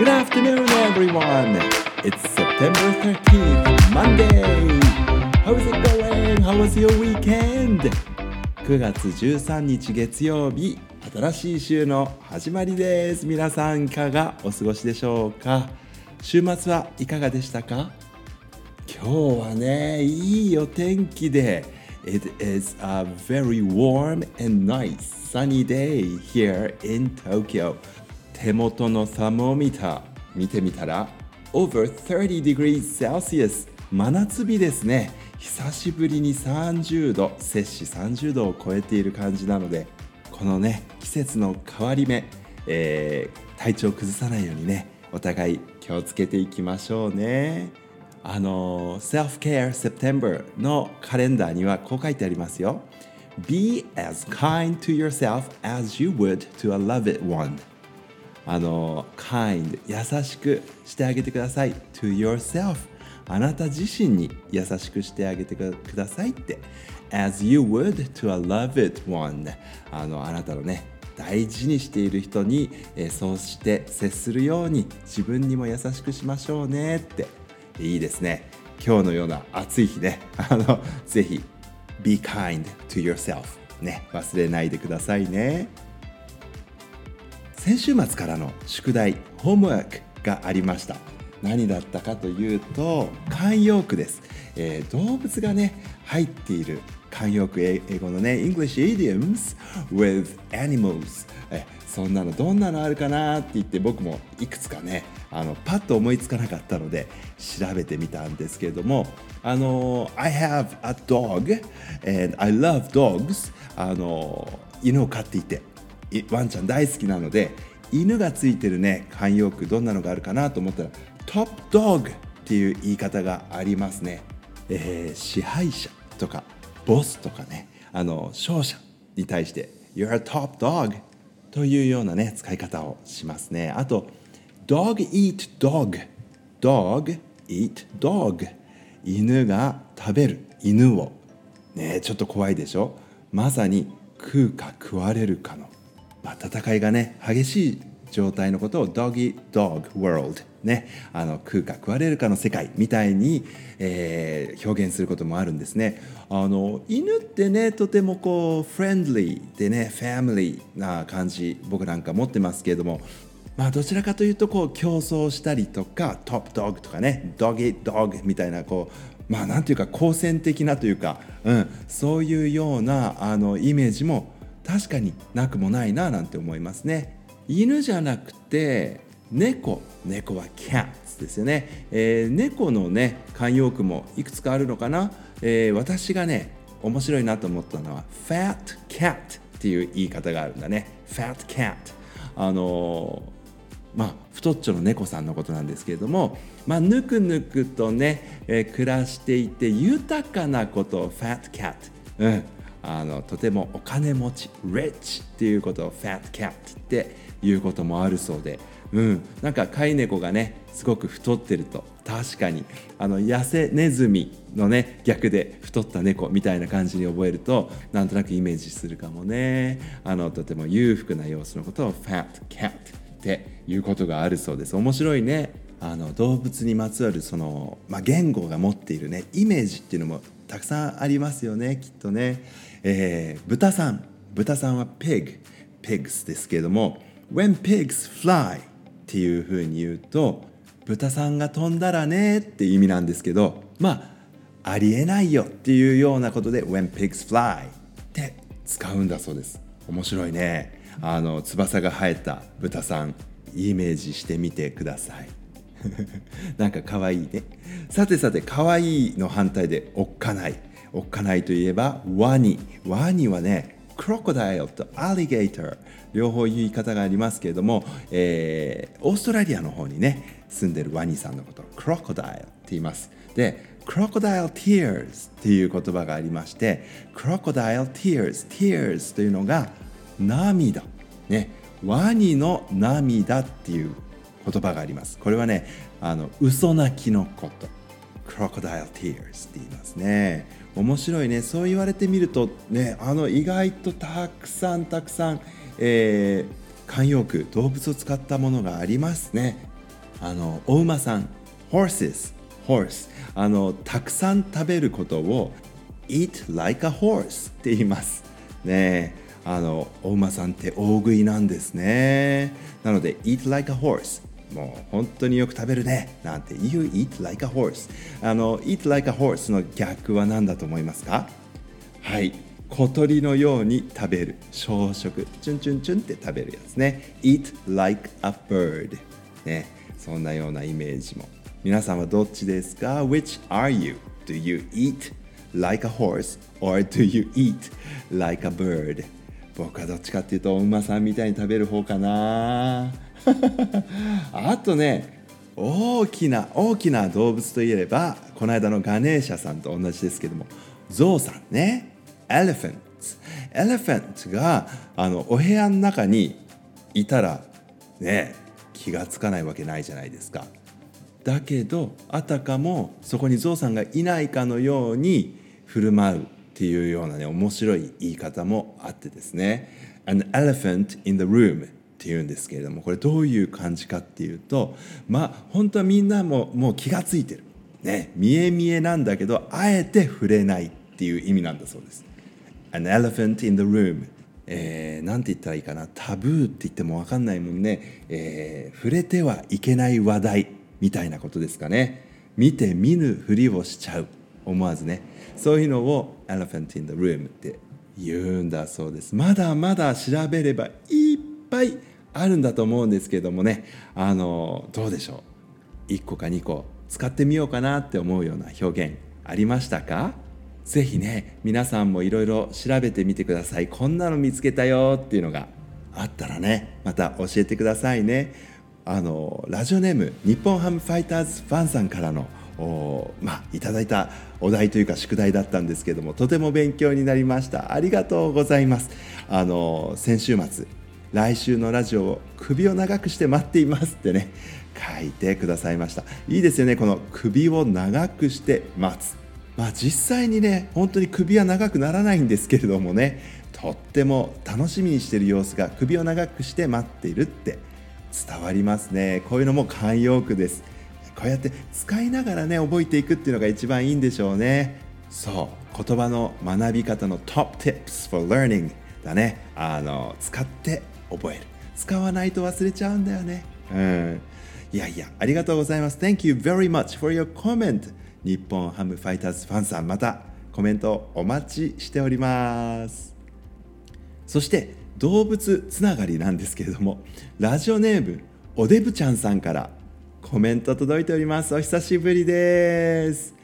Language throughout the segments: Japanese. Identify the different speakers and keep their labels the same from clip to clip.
Speaker 1: Good afternoon, everyone. It's September 13th, Monday. How is it going? How was your weekend? 9月13日月曜日、新しい週の始まりです。皆さんいかがお過ごしでしょうか週末はいかがでしたか今日はね、いいお天気で It is a very warm and nice sunny day here in Tokyo 手元のサモミター見てみたら over 30 degrees Celsius 真夏日ですね。久しぶりに30度摂氏30度を超えている感じなのでこのね季節の変わり目、えー体調を崩さないようにねお互い気をつけていきましょうね。あの Self Care September のカレンダーにはこう書いてありますよ。Be as kind to yourself as you would to a loved one あの kind 優しくしてあげてください。To yourself あなた自身に優しくしてあげてくださいって。As you would to a loved one あのあなたのね大事にしている人に、えーそうして接するように自分にも優しくしましょうねって。いいですね。今日のような暑い日ね。あのぜひ be kind to yourself ね忘れないでくださいね。先週末からの宿題ホームワークがありました。何だったかというと慣用句です、えー動物がね入っている慣用句英語のね English idioms with animals えそんなのどんなのあるかなって言って僕もいくつかねあのパッと思いつかなかったので調べてみたんですけれどもあの I have a dog and I love dogs あの犬を飼っていてワンちゃん大好きなので犬がついてるね慣用句どんなのがあるかなと思ったらトップドッグっていう言い方がありますね、えー支配者とかボスとかねあの勝者に対して You're a top dog というようなね使い方をしますね。あと Dog eat dog Dog eat dog 犬が食べる犬を。ねちょっと怖いでしょ？まさに食うか食われるかの、戦いがね激しい状態のことを Doggy Dog World ね。あの食うか食われるかの世界みたいに、えー表現することもあるんですね。あの犬ってねとてもこうフレンドリーでねファミリーな感じ僕なんか持ってますけれどもまあどちらかというとこう競争したりとかトップドッグとかねドギドッグみたいなこうまあなんていうか好戦的なというか、うん、そういうようなあのイメージも確かになくもないななんて思いますね。犬じゃなくて猫。猫は cats ですよね、えー猫のね慣用句もいくつかあるのかな、えー私がね面白いなと思ったのは fat cat っていう言い方があるんだね。fat cat あのーまあ、太っちょの猫さんのことなんですけれども、まあ、ぬくぬくとね、えー暮らしていて豊かなことを fat cat、うん、あのとてもお金持ち rich っていうことを fat cat っていうこともあるそうで、うん、なんか飼い猫がねすごく太ってると確かにあの痩せネズミのね逆で太った猫みたいな感じに覚えるとなんとなくイメージするかもね。あのとても裕福な様子のことを fat cat っていうことがあるそうです。面白いね。あの動物にまつわるその、まあ、言語が持っているねイメージっていうのもたくさんありますよねきっとね、えー豚さん。豚さんは pig pigs ですけれども when pigs fly っていうふうに言うと豚さんが飛んだらねって意味なんですけどまあありえないよっていうようなことで when pigs fly って使うんだそうです。面白いね。あの翼が生えた豚さんイメージしてみてください。なんか可愛いね。さてさて可愛いの反対でおっかない。おっかないといえばワニ。ワニはねクロコダイルとアリゲーター両方言い方がありますけれども、えーオーストラリアの方にね住んでるワニさんのことをクロコダイルって言います。でクロコダイル tears っていう言葉がありましてクロコダイル tears tears というのが涙。ねワニの涙っていう言葉があります。これはねあの嘘泣きのこと。crocodile tears って言いますね。面白いね。そう言われてみるとねあの意外とたくさんたくさん、えー慣用句動物を使ったものがありますね。あのお馬さん horses horse あのたくさん食べることを eat like a horse って言います。ねあのお馬さんって大食いなんですね。なので eat like a horse もう本当によく食べるねなんて You eat like a horse あの eat like a horse の逆は何だと思いますか？はい。小鳥のように食べる。小食。チュンチュンチュンって食べるやつね。eat like a bird ね。そんなようなイメージも。皆さんはどっちですか？Which are you? Do you eat like a horse or do you eat like a bird? 僕はどっちかっていうとお馬さんみたいに食べる方かな。あとね大きな大きな動物といえばこの間のガネーシャさんと同じですけどもゾウさんね。Elephant Elephant があのお部屋の中にいたらね気がつかないわけないじゃないですか。だけどあたかもそこにゾウさんがいないかのように振る舞うっていうようなね面白い言い方もあってですね。An elephant in the room っていうんですけれどもこれどういう感じかっていうとまあ本当はみんなももう気が付いてる、ね、見え見えなんだけどあえて触れないっていう意味なんだそうです。An elephant in the room えー、なんて言ったらいいかな。タブーって言っても分かんないもんね、えー、触れてはいけない話題。みたいなことですかね。見て見ぬふりをしちゃう。思わずね。そういうのを elephant in the room って言うんだそうです。まだまだ調べればいっぱいあるんだと思うんですけどもね。あのどうでしょう。1個か2個使ってみようかなって思うような表現ありましたか？ぜひね皆さんもいろいろ調べてみてください。こんなの見つけたよっていうのがあったらねまた教えてくださいね。あのラジオネーム日本ハムファイターズファンさんからのまあ、いただいたお題というか宿題だったんですけどもとても勉強になりました。ありがとうございます。あの先週末来週のラジオを首を長くして待っていますってね書いてくださいました。いいですよねこの首を長くして待つ。まあ実際にね本当に首は長くならないんですけれどもねとっても楽しみにしている様子が首を長くして待っているって伝わりますね。こういうのも慣用句です。こうやって使いながらね覚えていくっていうのが一番いいんでしょうね。そう言葉の学び方の Top Tips for Learning だね。あの使って覚える。使わないと忘れちゃうんだよね。うん。いやいやありがとうございます。Thank you very much for your comment 日本ハムファイターズファンさん。またコメントお待ちしております。そして動物つながりなんですけれどもラジオネームおでぶちゃんさんからコメント届いております。お久しぶりです。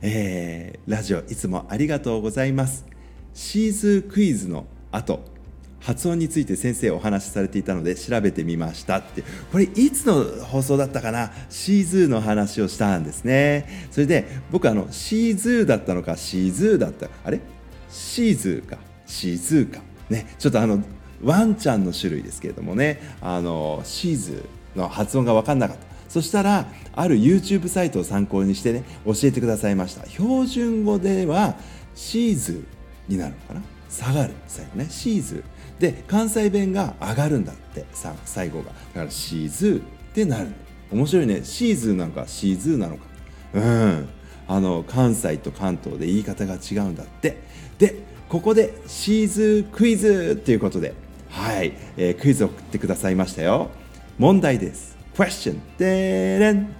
Speaker 1: えー、ラジオいつもありがとうございます。シーズクイズの後発音について先生お話しされていたので調べてみましたって。これいつの放送だったかな？シーズーの話をしたんですね。それで僕あのシーズーだったのか？シーズーだった。あれ？シーズーか？シーズーか？ね。ちょっとあのワンちゃんの種類ですけれどもね。あのシーズーの発音が分かんなかった。そしたらある YouTube サイトを参考にしてね教えてくださいました。標準語ではシーズーになるのかな？下がる最後ね。シーズー。で関西弁が上がるんだってさ最後が。だからシーズーってなる面白いね。シーズーなんかシーズーなのか。うん。あの関西と関東で言い方が違うんだって。でここでシーズークイズっていうことで。はい、えー、クイズ送ってくださいましたよ。問題です。Question でれん。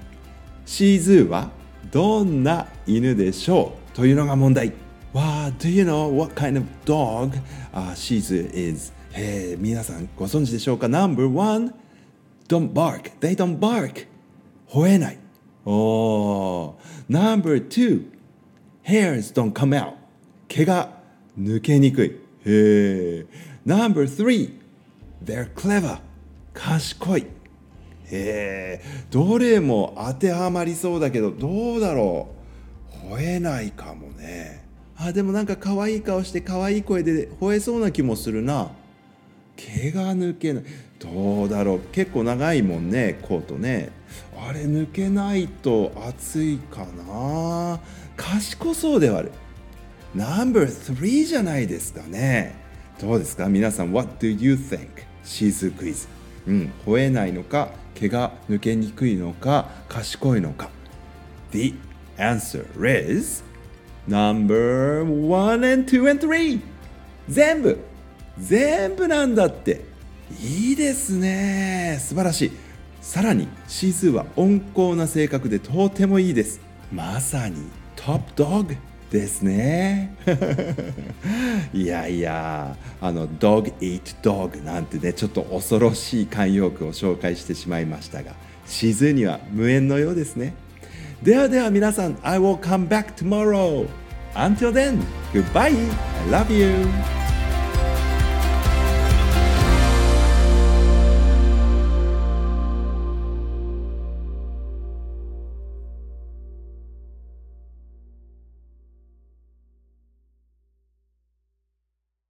Speaker 1: シーズーはどんな犬でしょう？というのが問題。Wow, do you know what kind of dog、uh, Shizu is? えー、皆さんご存知でしょうか ?Number one, don't bark. They don't bark. 吠えない。お Number two, hairs don't come out. 毛が抜けにくい。へ Number three, they're clever. 賢い。へどれも当てはまりそうだけどどうだろう吠えないかもね。あでもなんか可愛い顔して可愛い声で吠えそうな気もするな。毛が抜けない。どうだろう。結構長いもんねコートね。あれ抜けないと暑いかな。賢そうではある。No.3 じゃないですかね。どうですか？皆さん What do you think? シーズクイズ。うん。吠えないのか毛が抜けにくいのか賢いのか。The answer is number 1 and two and three. 全部。全部なんだって。いいですね。素晴らしい。さらにシーズーは温厚な性格でとてもいいです。まさにトップドッグですね。いやいやあの Dog Eat Dog なんてねちょっと恐ろしい慣用句を紹介してしまいましたがシズには無縁のようですね。ではでは皆さん I will come back tomorrow Until then, goodbye I love you